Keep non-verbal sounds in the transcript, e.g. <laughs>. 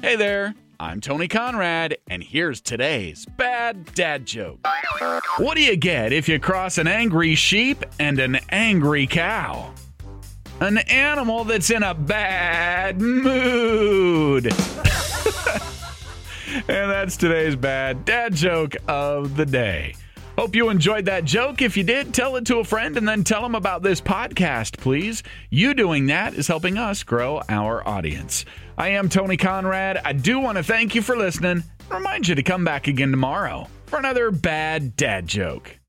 Hey there, I'm Tony Conrad, and here's today's bad dad joke. What do you get if you cross an angry sheep and an angry cow? An animal that's in a bad mood. <laughs> and that's today's bad dad joke of the day. Hope you enjoyed that joke. If you did, tell it to a friend and then tell them about this podcast, please. You doing that is helping us grow our audience. I am Tony Conrad. I do want to thank you for listening. Remind you to come back again tomorrow for another bad dad joke.